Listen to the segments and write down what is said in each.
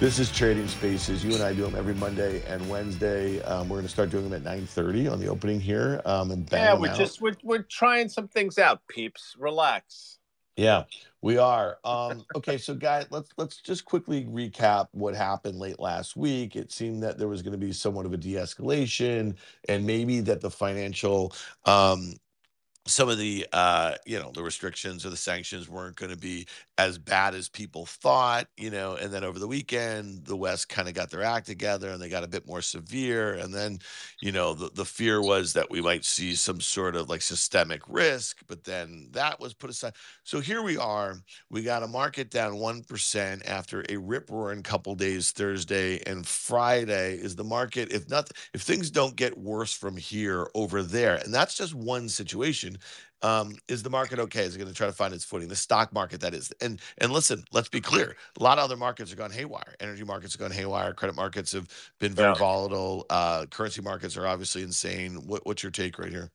This is Trading Spaces. You and I do them every Monday and Wednesday. Um, we're going to start doing them at 9:30 on the opening here. Um, and yeah, we're just we're, we're trying some things out, peeps. Relax. Yeah, we are. Um, okay, so guys, let's let's just quickly recap what happened late last week. It seemed that there was going to be somewhat of a de-escalation, and maybe that the financial um, some of the uh, you know the restrictions or the sanctions weren't going to be as bad as people thought you know and then over the weekend the west kind of got their act together and they got a bit more severe and then you know the, the fear was that we might see some sort of like systemic risk but then that was put aside. So here we are we got a market down 1% after a rip roaring couple days thursday and friday is the market if nothing if things don't get worse from here over there and that's just one situation um, is the market okay? Is it going to try to find its footing? The stock market, that is. And and listen, let's be clear. A lot of other markets are gone haywire. Energy markets have gone haywire. Credit markets have been very yeah. volatile. Uh, currency markets are obviously insane. What, what's your take right here?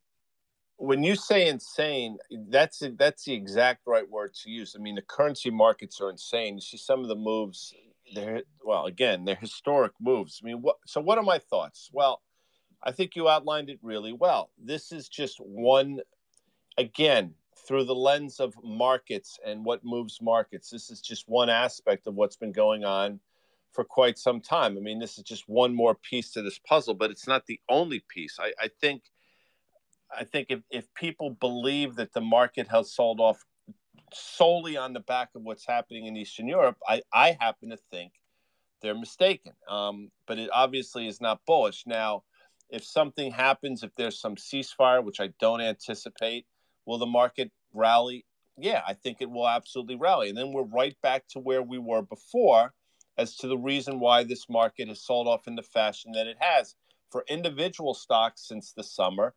When you say insane, that's that's the exact right word to use. I mean, the currency markets are insane. You see some of the moves. They're well, again, they're historic moves. I mean, what? So, what are my thoughts? Well, I think you outlined it really well. This is just one again, through the lens of markets and what moves markets, this is just one aspect of what's been going on for quite some time. I mean, this is just one more piece to this puzzle, but it's not the only piece. I, I think I think if, if people believe that the market has sold off solely on the back of what's happening in Eastern Europe, I, I happen to think they're mistaken. Um, but it obviously is not bullish. Now, if something happens, if there's some ceasefire, which I don't anticipate, Will the market rally? Yeah, I think it will absolutely rally. And then we're right back to where we were before as to the reason why this market has sold off in the fashion that it has for individual stocks since the summer,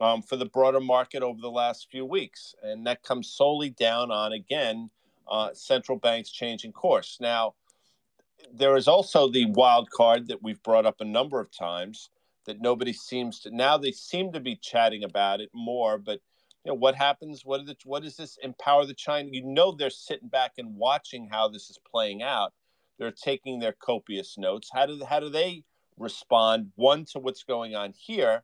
um, for the broader market over the last few weeks. And that comes solely down on, again, uh, central banks changing course. Now, there is also the wild card that we've brought up a number of times that nobody seems to now they seem to be chatting about it more, but you know what happens what, the, what does this empower the china? You know they're sitting back and watching how this is playing out. They're taking their copious notes. How do how do they respond one to what's going on here?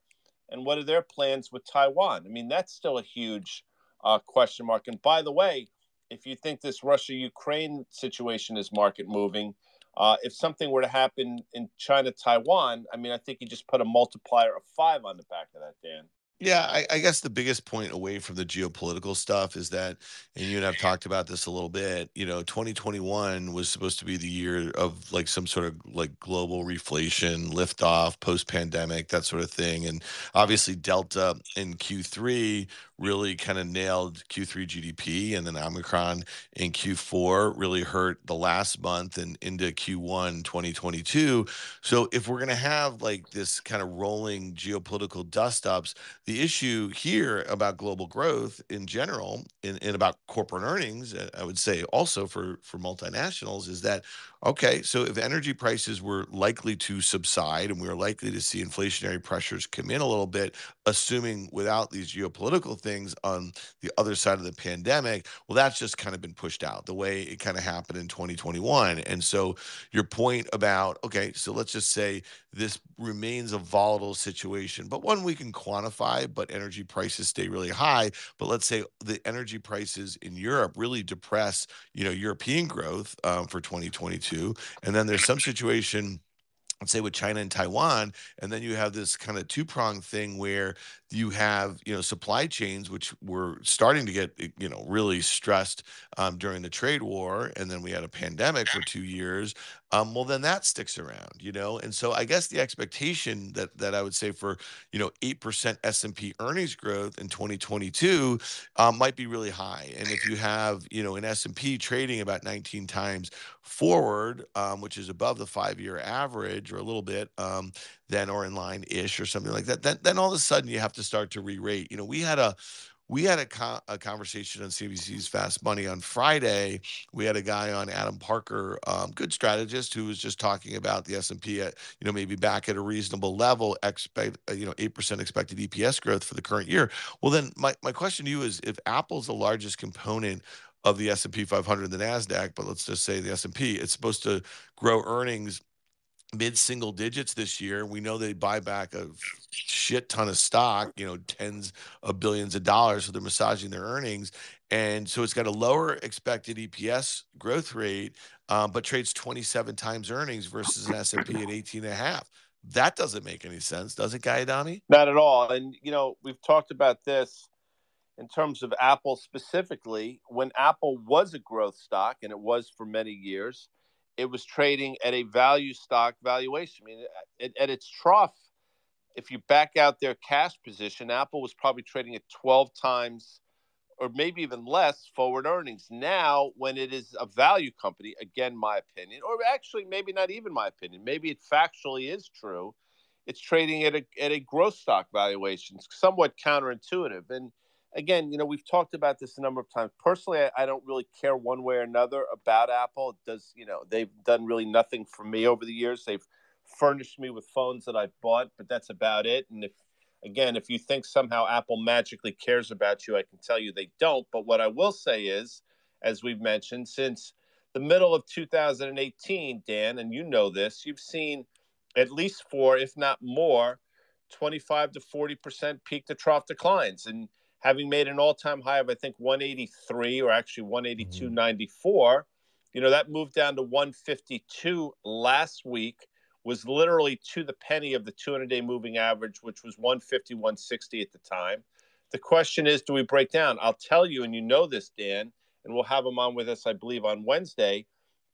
And what are their plans with taiwan? I mean that's still a huge uh, question mark. And by the way if you think this russia ukraine situation is market moving uh, if something were to happen in china taiwan i mean i think you just put a multiplier of five on the back of that dan yeah, I, I, guess the biggest point away from the geopolitical stuff is that, and you and I've talked about this a little bit. You know, 2021 was supposed to be the year of like some sort of like global reflation, liftoff, post pandemic, that sort of thing. And obviously, Delta in Q3 really kind of nailed Q3 GDP, and then Omicron in Q4 really hurt the last month and into Q1 2022. So if we're to have like this kind of rolling geopolitical dust ups, the issue here about global growth in general and, and about corporate earnings, I would say also for for multinationals, is that Okay, so if energy prices were likely to subside and we were likely to see inflationary pressures come in a little bit, assuming without these geopolitical things on the other side of the pandemic, well, that's just kind of been pushed out the way it kind of happened in 2021. And so your point about, okay, so let's just say this remains a volatile situation, but one we can quantify, but energy prices stay really high. But let's say the energy prices in Europe really depress, you know, European growth um, for 2022 to. And then there's some situation let's say with China and Taiwan, and then you have this kind of two pronged thing where you have you know supply chains which were starting to get you know really stressed um, during the trade war, and then we had a pandemic for two years, um, well then that sticks around, you know. And so I guess the expectation that that I would say for you know eight percent S and P earnings growth in 2022 um, might be really high. And if you have you know an S and P trading about 19 times forward, um, which is above the five year average or a little bit, um, then or in line ish or something like that, then then all of a sudden you have to start to re-rate. You know, we had a we had a, co- a conversation on CNBC's Fast Money on Friday. We had a guy on Adam Parker, um, good strategist, who was just talking about the S and P at you know maybe back at a reasonable level, expect uh, you know eight percent expected EPS growth for the current year. Well, then my my question to you is, if Apple's the largest component of the S&P 500 and the Nasdaq, but let's just say the S&P, it's supposed to grow earnings mid single digits this year. We know they buy back a shit ton of stock, you know, tens of billions of dollars. So they're massaging their earnings. And so it's got a lower expected EPS growth rate, um, but trades 27 times earnings versus an S&P at 18 and a half. That doesn't make any sense, does it, Guy Adami? Not at all. And, you know, we've talked about this in terms of Apple specifically. When Apple was a growth stock, and it was for many years – it was trading at a value stock valuation. I mean, at, at, its trough, if you back out their cash position, Apple was probably trading at 12 times or maybe even less forward earnings. Now, when it is a value company, again, my opinion, or actually maybe not even my opinion, maybe it factually is true, it's trading at a, at a growth stock valuation, it's somewhat counterintuitive. And again, you know, we've talked about this a number of times. Personally, I, I, don't really care one way or another about Apple. It does, you know, they've done really nothing for me over the years. They've furnished me with phones that I've bought, but that's about it. And if, again, if you think somehow Apple magically cares about you, I can tell you they don't. But what I will say is, as we've mentioned, since the middle of 2018, Dan, and you know this, you've seen at least four, if not more, 25 to 40% peak to trough declines. And having made an all-time high of I think 183 or actually 182.94. Mm-hmm. You know that moved down to 152 last week. Was literally to the penny of the 200-day moving average, which was 150, 160 at the time. The question is, do we break down? I'll tell you, and you know this, Dan, and we'll have him on with us, I believe, on Wednesday.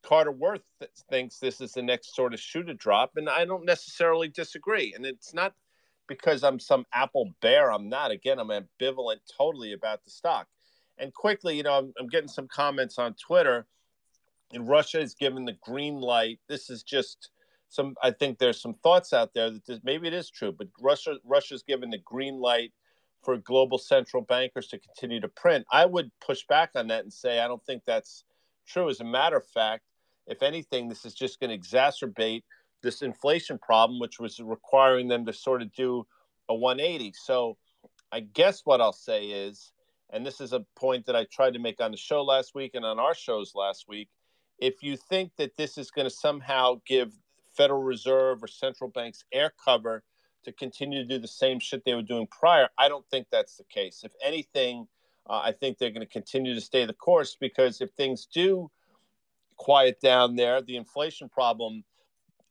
Carter Worth th- thinks this is the next sort of shoe to drop, and I don't necessarily disagree. And it's not because I'm some Apple bear. I'm not. Again, I'm ambivalent totally about the stock. And quickly, you know, I'm, I'm getting some comments on Twitter, and Russia is given the green light. This is just some. I think there's some thoughts out there that this, maybe it is true, but Russia Russia's given the green light for global central bankers to continue to print. I would push back on that and say I don't think that's true. As a matter of fact, if anything, this is just going to exacerbate this inflation problem, which was requiring them to sort of do a 180. So I guess what I'll say is, and this is a point that I tried to make on the show last week and on our shows last week, if you think that this is going to somehow give Federal Reserve or central banks air cover to continue to do the same shit they were doing prior, I don't think that's the case. If anything, uh, I think they're going to continue to stay the course because if things do quiet down there, the inflation problem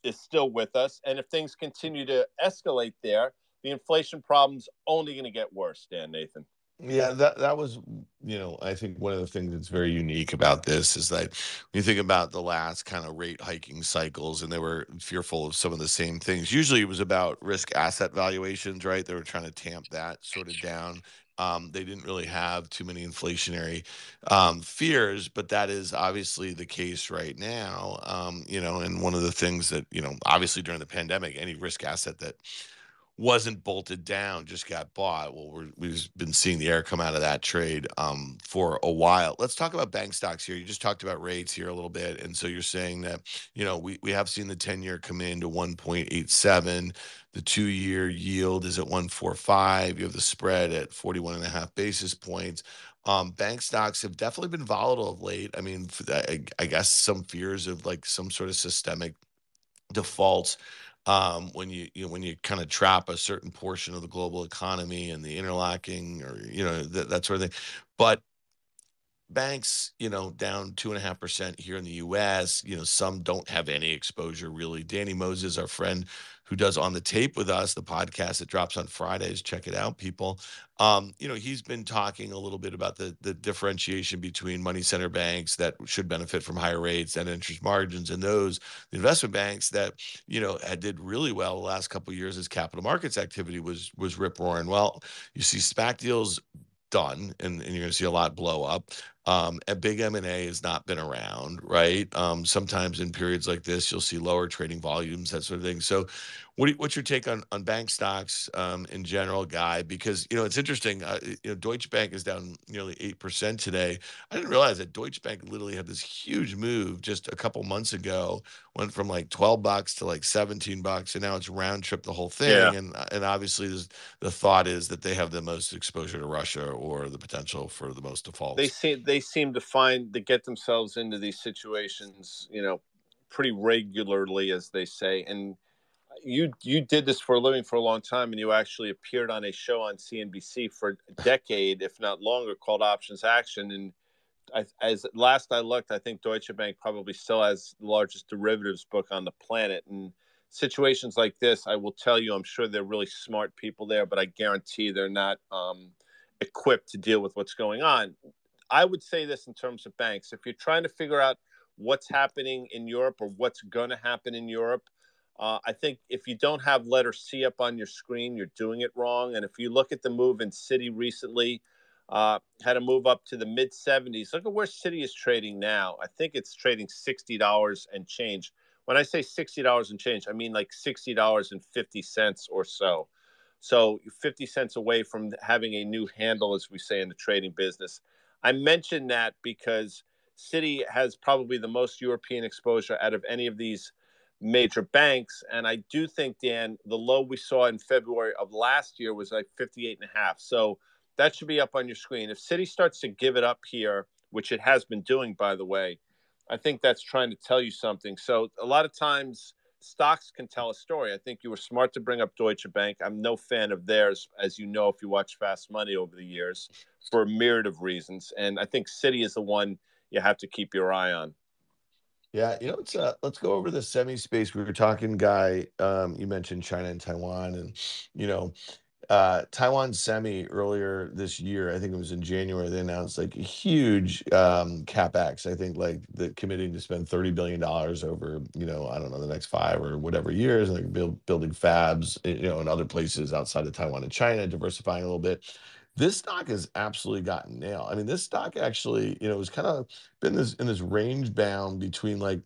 is still with us. And if things continue to escalate there, the inflation problem's only going to get worse, Dan Nathan. Yeah, that that was, you know, I think one of the things that's very unique about this is that when you think about the last kind of rate hiking cycles, and they were fearful of some of the same things. Usually, it was about risk asset valuations, right? They were trying to tamp that sort of down. Um, they didn't really have too many inflationary um, fears, but that is obviously the case right now. Um, you know, and one of the things that you know, obviously during the pandemic, any risk asset that wasn't bolted down, just got bought. Well, we have been seeing the air come out of that trade um, for a while. Let's talk about bank stocks here. You just talked about rates here a little bit, and so you're saying that you know we we have seen the ten year come in to 1.87. The two year yield is at 145. You have the spread at 41 and a half basis points. Um, bank stocks have definitely been volatile of late. I mean, I, I guess some fears of like some sort of systemic defaults um, when you, you know, when you kind of trap a certain portion of the global economy and the interlocking or you know that, that sort of thing. But banks, you know, down two and a half percent here in the U.S. You know, some don't have any exposure really. Danny Moses, our friend who does on the tape with us, the podcast that drops on Fridays. Check it out, people. Um, you know, he's been talking a little bit about the the differentiation between money center banks that should benefit from higher rates and interest margins, and those the investment banks that you know had did really well the last couple years as capital markets activity was was rip roaring. Well, you see SPAC deals done and, and you're going to see a lot blow up. Um, a big m&a has not been around right? Um, sometimes in periods like this you'll see lower trading volumes that sort of thing. So what, what's your take on, on bank stocks um, in general guy? Because you know it's interesting uh, you know deutsche bank is down nearly 8% today. I didn't realize that deutsche bank literally had this huge move just a couple months ago went from like 12 bucks to like 17 bucks and now it's round trip the whole thing. Yeah. and and obviously the thought is that they have the most exposure to russia or the potential for the most defaults. They see they seem to find to get themselves into these situations you know pretty regularly as they say. And you you did this for a living for a long time and you actually appeared on a show on CNBC for a decade if not longer called Options Action and I, as last I looked, I think Deutsche Bank probably still has the largest derivatives book on the planet. And situations like this, I will tell you, I'm sure they're really smart people there, but I guarantee they're not um, equipped to deal with what's going on. I would say this in terms of banks: if you're trying to figure out what's happening in Europe or what's going to happen in Europe, uh, I think if you don't have letter C up on your screen, you're doing it wrong. And if you look at the move in Citi recently, uh, had a move up to the mid 70s. Look at where Citi is trading now. I think it's trading $60 and change. When I say $60 and change, I mean like $60.50 or so. So 50 cents away from having a new handle, as we say in the trading business. I mention that because Citi has probably the most European exposure out of any of these major banks. And I do think, Dan, the low we saw in February of last year was like 58 and a half. So that should be up on your screen. If Citi starts to give it up here, which it has been doing, by the way, I think that's trying to tell you something. So a lot of times stocks can tell a story. I think you were smart to bring up Deutsche Bank. I'm no fan of theirs, as you know, if you watch Fast Money over the years, for a myriad of reasons. And I think Citi is the one you have to keep your eye on. Yeah, you know, let's uh, let's go over the semi space. We were talking, guy. Um, you mentioned China and Taiwan, and you know, uh, Taiwan Semi earlier this year, I think it was in January, they announced like a huge um, capex. I think like the committing to spend thirty billion dollars over, you know, I don't know, the next five or whatever years, and build, building fabs, you know, in other places outside of Taiwan and China, diversifying a little bit. This stock has absolutely gotten nailed. I mean, this stock actually, you know, has kind of been this in this range bound between like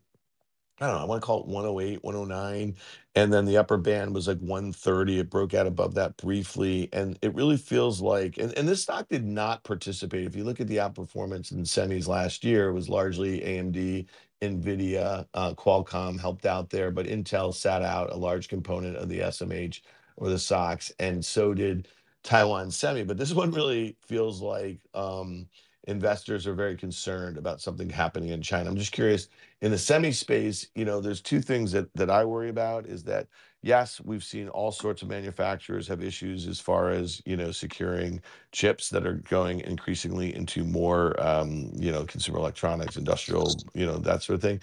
I don't know, I want to call it 108, 109. And then the upper band was like 130. It broke out above that briefly. And it really feels like, and, and this stock did not participate. If you look at the outperformance in semis last year, it was largely AMD, NVIDIA, uh, Qualcomm helped out there, but Intel sat out a large component of the SMH or the SOX, and so did Taiwan Semi. But this one really feels like, um, investors are very concerned about something happening in China. I'm just curious in the semi space, you know, there's two things that that I worry about is that yes, we've seen all sorts of manufacturers have issues as far as, you know, securing chips that are going increasingly into more um, you know, consumer electronics, industrial, you know, that sort of thing.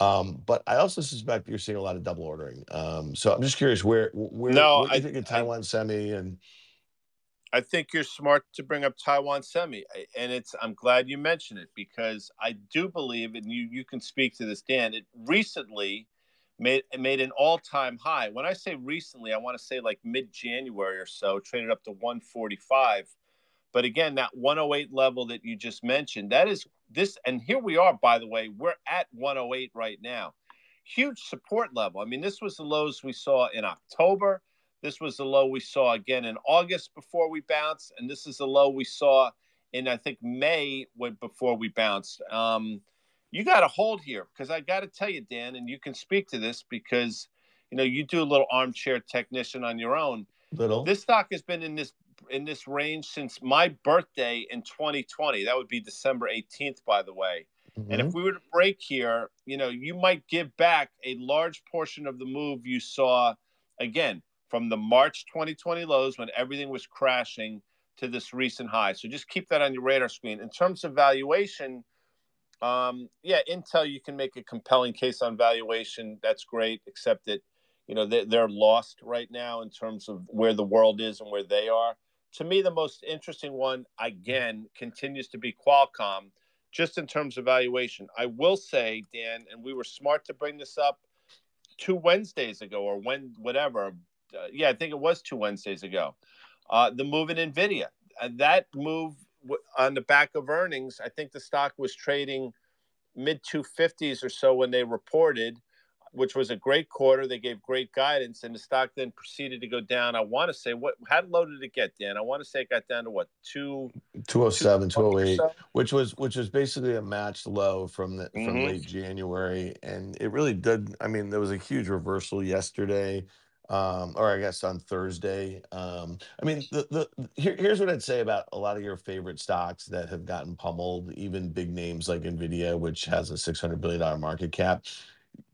Um, but I also suspect you're seeing a lot of double ordering. Um, so I'm just curious where where no, what do you I, think of Taiwan I, Semi and I think you're smart to bring up Taiwan Semi, and it's. I'm glad you mentioned it because I do believe, and you you can speak to this, Dan. It recently made made an all time high. When I say recently, I want to say like mid January or so, traded up to 145. But again, that 108 level that you just mentioned, that is this, and here we are. By the way, we're at 108 right now. Huge support level. I mean, this was the lows we saw in October this was the low we saw again in August before we bounced, and this is the low we saw in I think May when before we bounced. Um, you got to hold here because I got to tell you, Dan, and you can speak to this because you know you do a little armchair technician on your own. Little. This stock has been in this in this range since my birthday in 2020. That would be December 18th, by the way. Mm-hmm. And if mm-hmm. we were to break here, you know, you might give back a large portion of the move you saw again from the March 2020 lows when everything was crashing to this recent high. So just keep that on your radar screen. In terms of valuation, um, yeah, Intel, you can make a compelling case on valuation. That's great, except that you know they, they're lost right now in terms of where the world is and where they are. To me, the most interesting one again continues to be Qualcomm, just in terms of valuation. I will say, Dan, and we were smart to bring this up two Wednesdays ago or when whatever. Uh, yeah, I think it was two Wednesdays ago. Uh, the move in Nvidia, uh, that move w- on the back of earnings, I think the stock was trading mid 250s or so when they reported which was a great quarter. They gave great guidance, and the stock then proceeded to go down. I want to say what how low did it get, Dan? I want to say it got down to what two 207, 208, so? which was which was basically a matched low from the from Mhm. late January, and it really did. I mean, there was a huge reversal yesterday, um, or I guess on Thursday. Um, I mean, the the here, here's what I'd say about a lot of your favorite stocks that have gotten pummeled, even big names like Nvidia, which has a 600 billion dollar market cap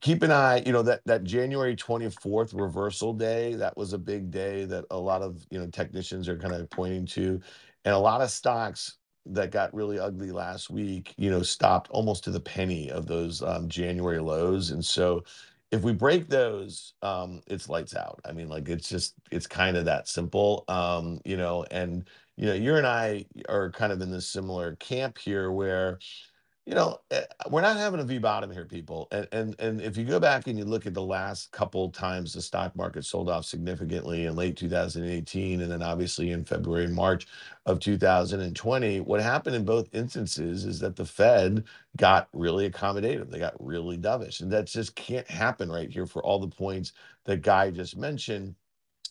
keep an eye you know that that january 24th reversal day that was a big day that a lot of you know technicians are kind of pointing to and a lot of stocks that got really ugly last week you know stopped almost to the penny of those um, january lows and so if we break those um it's lights out. I mean like it's just it's kind of that simple um you know and you know you and i are kind of in this similar camp here where you know, eh, we're not having a V bottom here, people. And and and if you go back and you look at the last couple times the stock market sold off significantly in late 2018, and then obviously in February and March of 2020, what happened in both instances is that the Fed got really accommodative. They got really dovish, and that just can't happen right here for all the points that Guy just mentioned.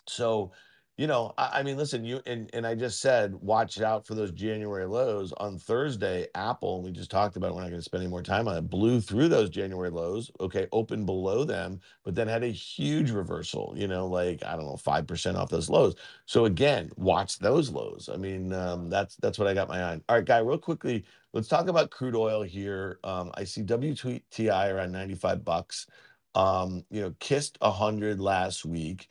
So you know, I, I mean, listen, you and and I just said, watch out for those January lows. On Thursday, Apple, we just talked about it, we're not going to spend any more time on it, blew through those January lows, okay, opened below them, but then had a huge reversal, you know, like I don't know, five percent off those lows. So again, watch those lows. I mean, um, that's that's what I got my eye on. All right, guy, real quickly, let's talk about crude oil here. Um, I see WTI around 95 bucks. Um, you know, kissed 100 last week.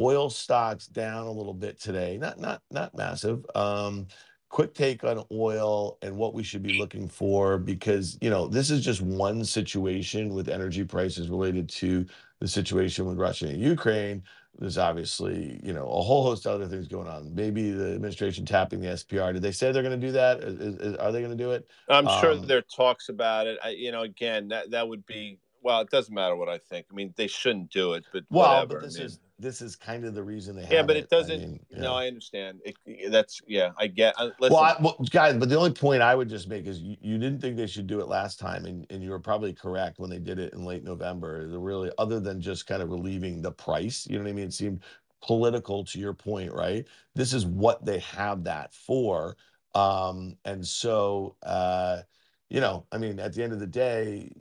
Oil stocks down a little bit today. Not not not massive. Um, quick take on oil and what we should be looking for because you know this is just one situation with energy prices related to the situation with Russia and Ukraine. There's obviously you know a whole host of other things going on. Maybe the administration tapping the SPR. Did they say they're going to do that? Is, is, are they going to do it? I'm sure Um, there are talks about it. I, you know, again, that that would be well. It doesn't matter what I think. I mean, they shouldn't do it, but Well, whatever. but this I mean, is this is kind of the reason they have yeah, but it I doesn't. mean, no, know. I understand. It, that's yeah, I get. Uh, listen, Well, I, well, guys, but the only point I would just make is you, you didn't think they should do it last time, and, and you were probably correct when they did it in late November. The really, other than just kind of relieving the price, you know what I mean? It seemed political to your point, right? This is what they have that for. Um, and so, uh, you know, I mean, at the end of the day,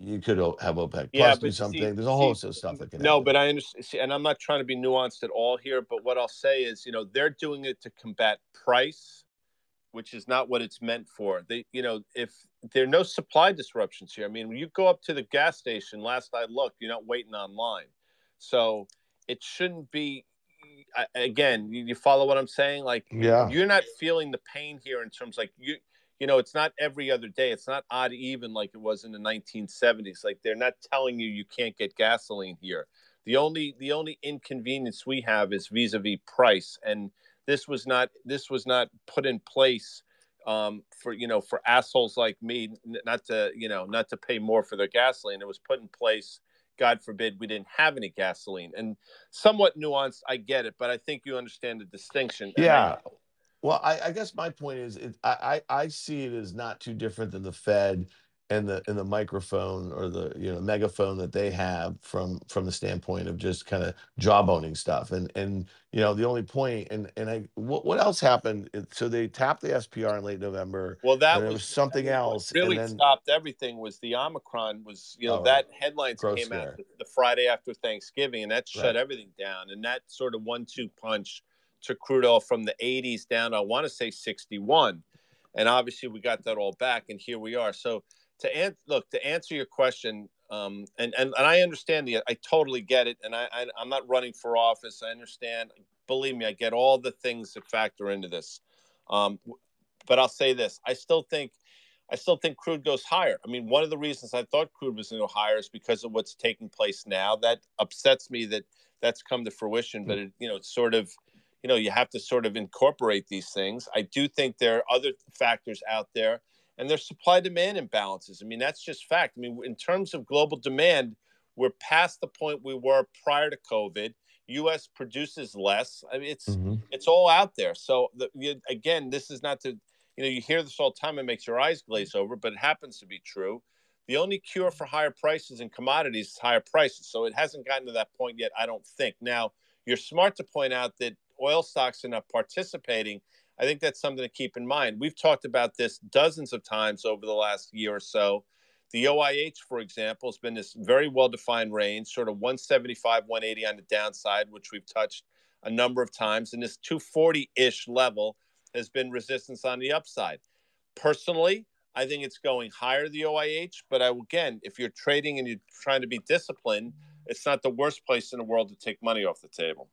you could have OPEC Yeah, plus do you see- something. There's a see, whole host of stuff that can no, happen. but I understand, see, and I'm not trying to be nuanced at all here. But what I'll say is, you know, they're doing it to combat price, which is not what it's meant for. They, you know, if there are no supply disruptions here, I mean, when you go up to the gas station, last I looked, you're not waiting online, so it shouldn't be. Again, you, you follow what I'm saying? Like, Yeah. you're not feeling the pain here in terms like you you know it's not every other day. It's not odd even like it was in the 1970s like they're not telling you you can't get gasoline here. The only the only inconvenience we have is vis-a-vis price. And this was not this was not put in place um, for you know for assholes like me not to you know not to pay more for their gasoline. It was put in place god forbid we didn't have any gasoline. And somewhat nuanced i get it but i think you understand the distinction. And I- Yeah. Well, I, I guess my point is, it, I, I see it as not too different than the Fed and the and the microphone or the you know megaphone that they have from from the standpoint of just kind of jawboning stuff. And and you know the only point and and I what what else happened? So they tapped the SPR in late November. Well, that was, was something what else, Really and then stopped everything was the Omicron was you know Oh, that headlines came out scare. the, the Friday after Thanksgiving and that shut Right. everything down and that sort of one-two punch to crude oil from the 80s down I want to say 61, and obviously we got that all back and here we are. So to an- look to answer your question, Um, and, and and I understand the I totally get it, and I, I I'm not running for office. I understand. Believe me, I get all the things that factor into this. Um, but I'll say this: I still think I still think crude goes higher. I mean, one of the reasons I thought crude was going to go higher is because of what's taking place now. That upsets me that that's come to fruition, but it, you know, it's sort of, you know, you have to sort of incorporate these things. I do think there are other factors out there, and there's supply demand imbalances. I mean, that's just fact. I mean, in terms of global demand, we're past the point we were prior to COVID. U.S. produces less. I mean, it's mm-hmm. it's all out there. So the, you, again, this is not to you know, you hear this all the time, it makes your eyes glaze over, but it happens to be true. The only cure for higher prices in commodities is higher prices. So it hasn't gotten to that point yet, I don't think. Now, you're smart to point out that oil stocks are not participating. I think that's something to keep in mind. We've talked about this dozens of times over the last year or so. The OIH, for example, has been this very well defined range, sort of 175, 180 on the downside, which we've touched a number of times, and this 240 ish level has been resistance on the upside. Personally, I think it's going higher the OIH, but I again, if you're trading and you're trying to be disciplined, it's not the worst place in the world to take money off the table.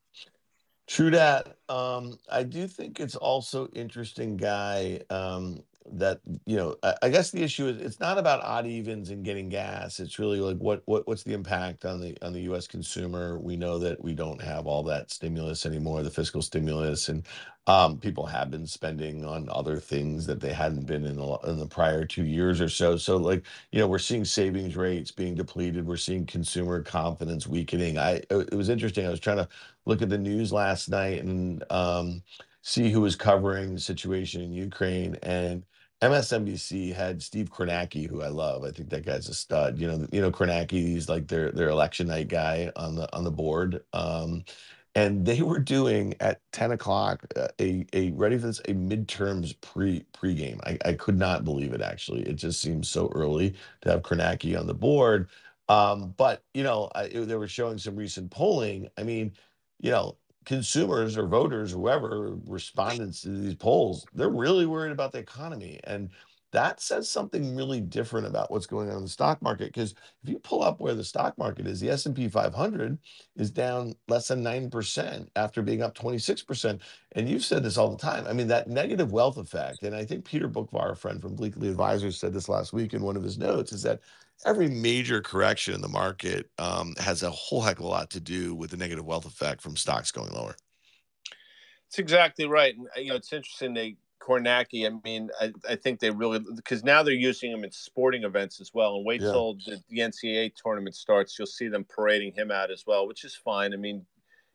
True that. Um, I do think it's also interesting, guy. Um, that you know I, I, guess the issue is it's not about odd evens and getting gas. It's really like what what what's the impact on the on the US consumer? We know that we don't have all that stimulus anymore the fiscal stimulus and um, people have been spending on other things that they hadn't been in the in the prior 2 years or so. So like you know we're seeing savings rates being depleted. We're seeing consumer confidence weakening. I it was interesting. I was trying to look at the news last night and um, see who was covering the situation in Ukraine and MSNBC had Steve Kornacki, who I love. I think that guy's a stud. You know, you know Kornacki, he's like their their election night guy on the on the board. Um, and they were doing at 10 o'clock uh, a, a ready for this a midterms pre pregame. I, I could not believe it actually. It just seems so early to have Kornacki on the board. Um, but you know, I, they were showing some recent polling. I mean, you know, consumers or voters, whoever respondents to these polls, they're really worried about the economy. And that says something really different about what's going on in the stock market because if you pull up where the stock market is the s&p 500 is down less than 9% after being up 26% and you've said this all the time i mean that negative wealth effect and i think peter boockvar a friend from bleakley advisors said this last week in one of his notes is that every major correction in the market um, has a whole heck of a lot to do with the negative wealth effect from stocks going lower. It's exactly right. And, you know, it's interesting. They Kornacki, I mean, I, I think they really because now they're using him in sporting events as well. And wait yeah. till the, the, NCAA tournament starts, you'll see them parading him out as well, which is fine. I mean,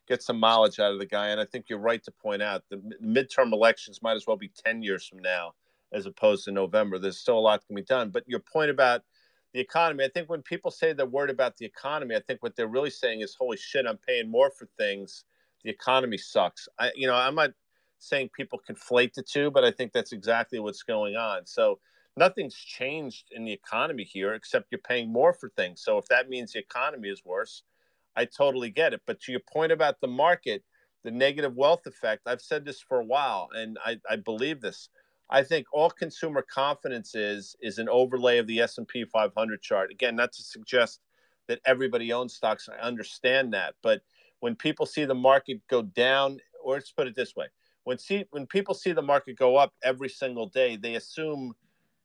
get some mileage out of the guy. And I think you're right to point out the midterm elections might as well be ten years from now as opposed to November. There's still a lot can be done. But your point about the economy. I think when people say they're worried about the economy, I think what they're really saying is, "Holy shit, I'm paying more for things. The economy sucks." I, you know, I'm not saying people conflate the two, but I think that's exactly what's going on. So nothing's changed in the economy here, except you're paying more for things. So if that means the economy is worse, I totally get it. But to your point about the market, the negative wealth effect, I've said this for a while, and I, I believe this I think all consumer confidence is is an overlay of the S and P 500 chart. Again, not to suggest that everybody owns stocks. I understand that, but when people see the market go down, or let's put it this way: when see when people see the market go up every single day, they assume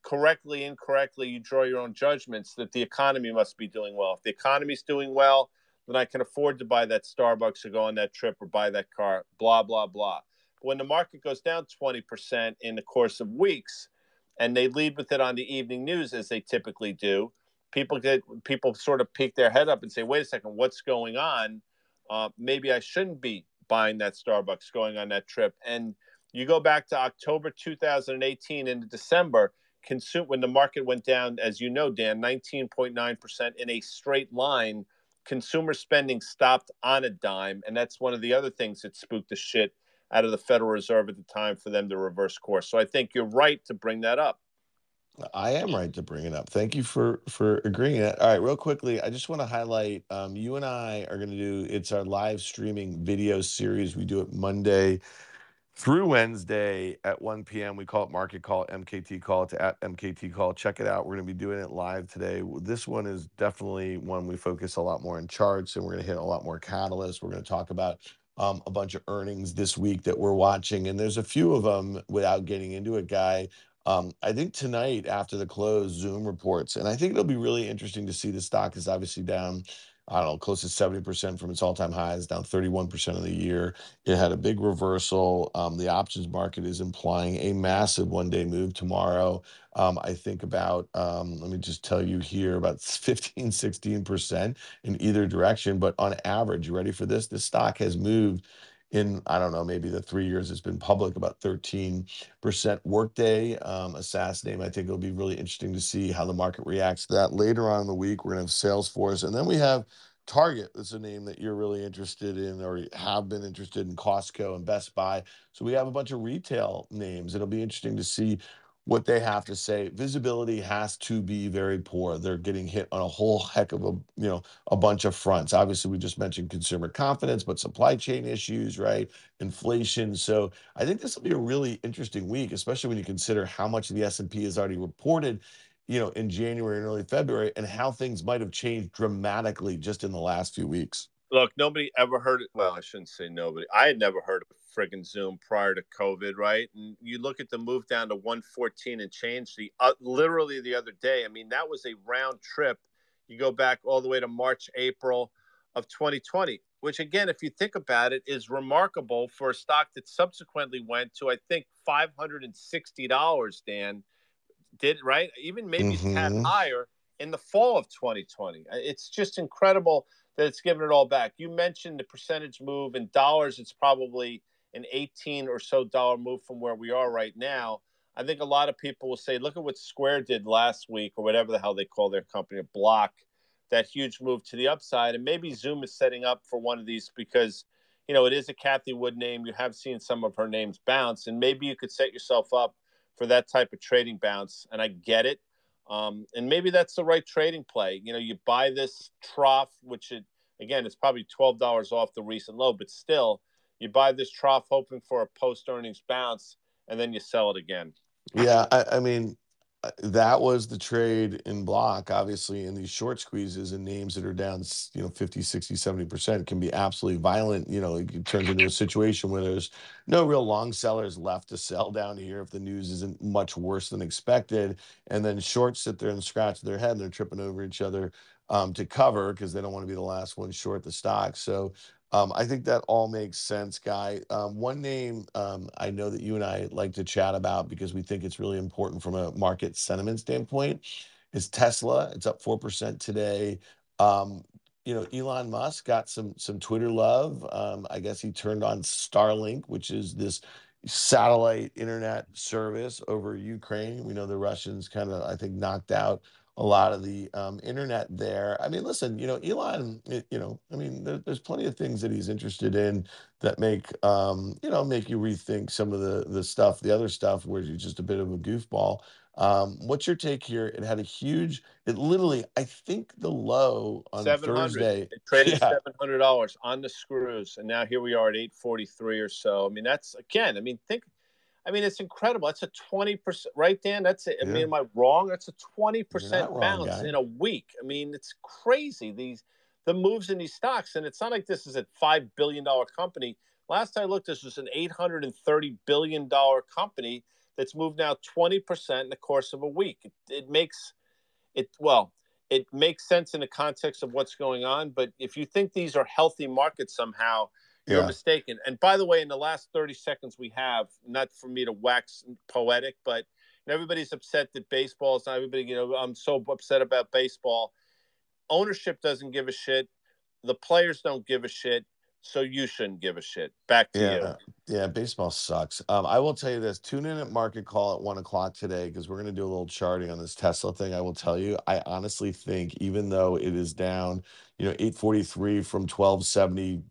correctly, incorrectly, you draw your own judgments that the economy must be doing well. If the economy's doing well, then I can afford to buy that Starbucks or go on that trip or buy that car. Blah blah blah when the market goes down 20% in the course of weeks and they lead with it on the evening news as they typically do people get people sort of peek their head up and say wait a second what's going on? Uh, maybe i shouldn't be buying that starbucks going on that trip. And you go back to october 2018 into december consume when the market went down as you know dan 19.9% in a straight line consumer spending stopped on a dime and that's one of the other things that spooked the shit out of the Federal Reserve at the time for them to reverse course. So I think you're right to bring that up. I am right to bring it up. Thank you for for agreeing. All right, real quickly, I just want to highlight. Um, you and I are going to do. It's our live streaming video series. We do it Monday through Wednesday at 1 p.m. We call it Market Call, MKT Call. It's at MKT Call. Check it out. We're going to be doing it live today. This one is definitely one we focus a lot more on charts, and we're going to hit a lot more catalysts. We're going to talk about a bunch of earnings this week that we're watching, and there's a few of them without getting into it, guy. Um, I think tonight after the close, Zoom reports, and I think it'll be really interesting to see the stock is obviously down I don't know, close to 70% from its all time highs, down 31% of the year. It had a big reversal. Um, the options market is implying a massive one day move tomorrow. Um, I think about, um, let me just tell you here, about 15, 16% in either direction. But on average, you ready for this? The stock has moved in I don't know maybe the three years it's been public about 13% workday um, a SaaS name. I think it'll be really interesting to see how the market reacts to that. Later on in the week we're going to have Salesforce and then we have Target. That's a name that you're really interested in or have been interested in Costco and Best Buy. So we have a bunch of retail names. It'll be interesting to see what they have to say. Visibility has to be very poor. They're getting hit on a whole heck of a, you know, a bunch of fronts. Obviously, we just mentioned consumer confidence, but supply chain issues, right? Inflation. So I think this will be a really interesting week, especially when you consider how much the S&P has already reported, you know, in January and early February and how things might have changed dramatically just in the last few weeks. Look, nobody ever heard it. Well, I shouldn't say nobody. I had never heard of friggin' Zoom prior to COVID, right? And you look at the move down to 114 and change the uh, literally the other day. I mean, that was a round trip. You go back all the way to March, April of 2020, which again, if you think about it, is remarkable for a stock that subsequently went to I think $560. Dan did right, even maybe mm-hmm. higher in the fall of 2020. It's just incredible that it's given it all back. You mentioned the percentage move in dollars. It's probably an 18 or so dollar move from where we are right now. I think a lot of people will say, look at what Square did last week or whatever the hell they call their company, Block, that huge move to the upside. And maybe Zoom is setting up for one of these because, you know, it is a Cathie Wood name. You have seen some of her names bounce, and maybe you could set yourself up for that type of trading bounce. And I get it. Um, and maybe that's the right trading play. You know, you buy this trough, which it, again, it's probably twelve dollars off the recent low, but still, you buy this trough hoping for a post earnings bounce, and then you sell it again. Yeah, I, I mean, uh, that was the trade in block obviously in these short squeezes and names that are down you know 50 60 70% can be absolutely violent. You know it turns into a situation where there's no real long sellers left to sell down here if the news isn't much worse than expected. And then shorts sit there and scratch their head and they're tripping over each other um, to cover because they don't want to be the last one short the stock. So um, I think that all makes sense, Guy. Um, one name um, I know that you and I like to chat about because we think it's really important from a market sentiment standpoint is Tesla. It's up 4% today. Um, you know, Elon Musk got some some Twitter love. Um, I guess he turned on Starlink, which is this satellite internet service over Ukraine. We know the Russians kind of, I think, knocked out a lot of the um, internet there. I mean, listen, you know, Elon, you know, I mean, there, there's plenty of things that he's interested in that make, um, you know, make you rethink some of the the stuff, the other stuff where you're just a bit of a goofball. Um, what's your take here? It had a huge, it literally, I think the low on Thursday. It traded yeah. seven hundred dollars on the screws, and now here we are at eight forty three or so. I mean, that's again, I mean, think I mean, it's incredible. That's a 20%, right, Dan? That's it. I yeah. mean, am I wrong? That's a 20% bounce wrong, in a week. I mean, it's crazy. These, the moves in these stocks. And it's not like this is a $5 billion company. Last I looked, this was an $830 billion company that's moved now 20% in the course of a week. It, it makes it, well, it makes sense in the context of what's going on. But if you think these are healthy markets somehow, you're yeah. mistaken. And by the way, in the last 30 seconds we have, not for me to wax poetic, but everybody's upset that baseball is not everybody, you know, I'm so upset about baseball. Ownership doesn't give a shit. The players don't give a shit. So you shouldn't give a shit. Back to yeah, you. Yeah, baseball sucks. Um, I will tell you this: tune in at market call at one o'clock today because we're going to do a little charting on this Tesla thing. I will tell you, I honestly think even though it is down, you know, eight forty three from twelve seventy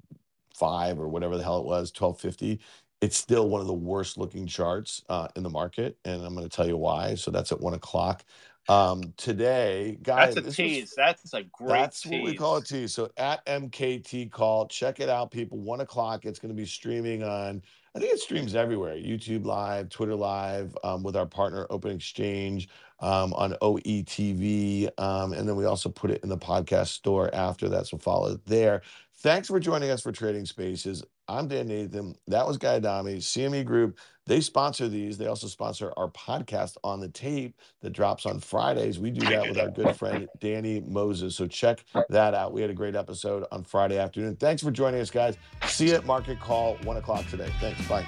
five or whatever the hell it was, 1250. It's still one of the worst looking charts uh, in the market. And I'm going to tell you why. So that's at one o'clock. Um, today, guys, that's a tease. Was, that's a great. That's tease. what we call a tease. So at MKT call, check it out, people. One o'clock. It's going to be streaming on I think it streams everywhere YouTube Live, Twitter Live, um, with our partner Open Exchange um, on OETV. Um, and then we also put it in the podcast store after that. So follow it there. Thanks for joining us for Trading Spaces. I'm Dan Nathan. That was Guy Adami, CME Group. They sponsor these. They also sponsor our podcast on the tape that drops on Fridays. We do that with our good friend Danny Moses. So check that out. We had a great episode on Friday afternoon. Thanks for joining us, guys. See you at Market Call, one o'clock today. Thanks. Bye.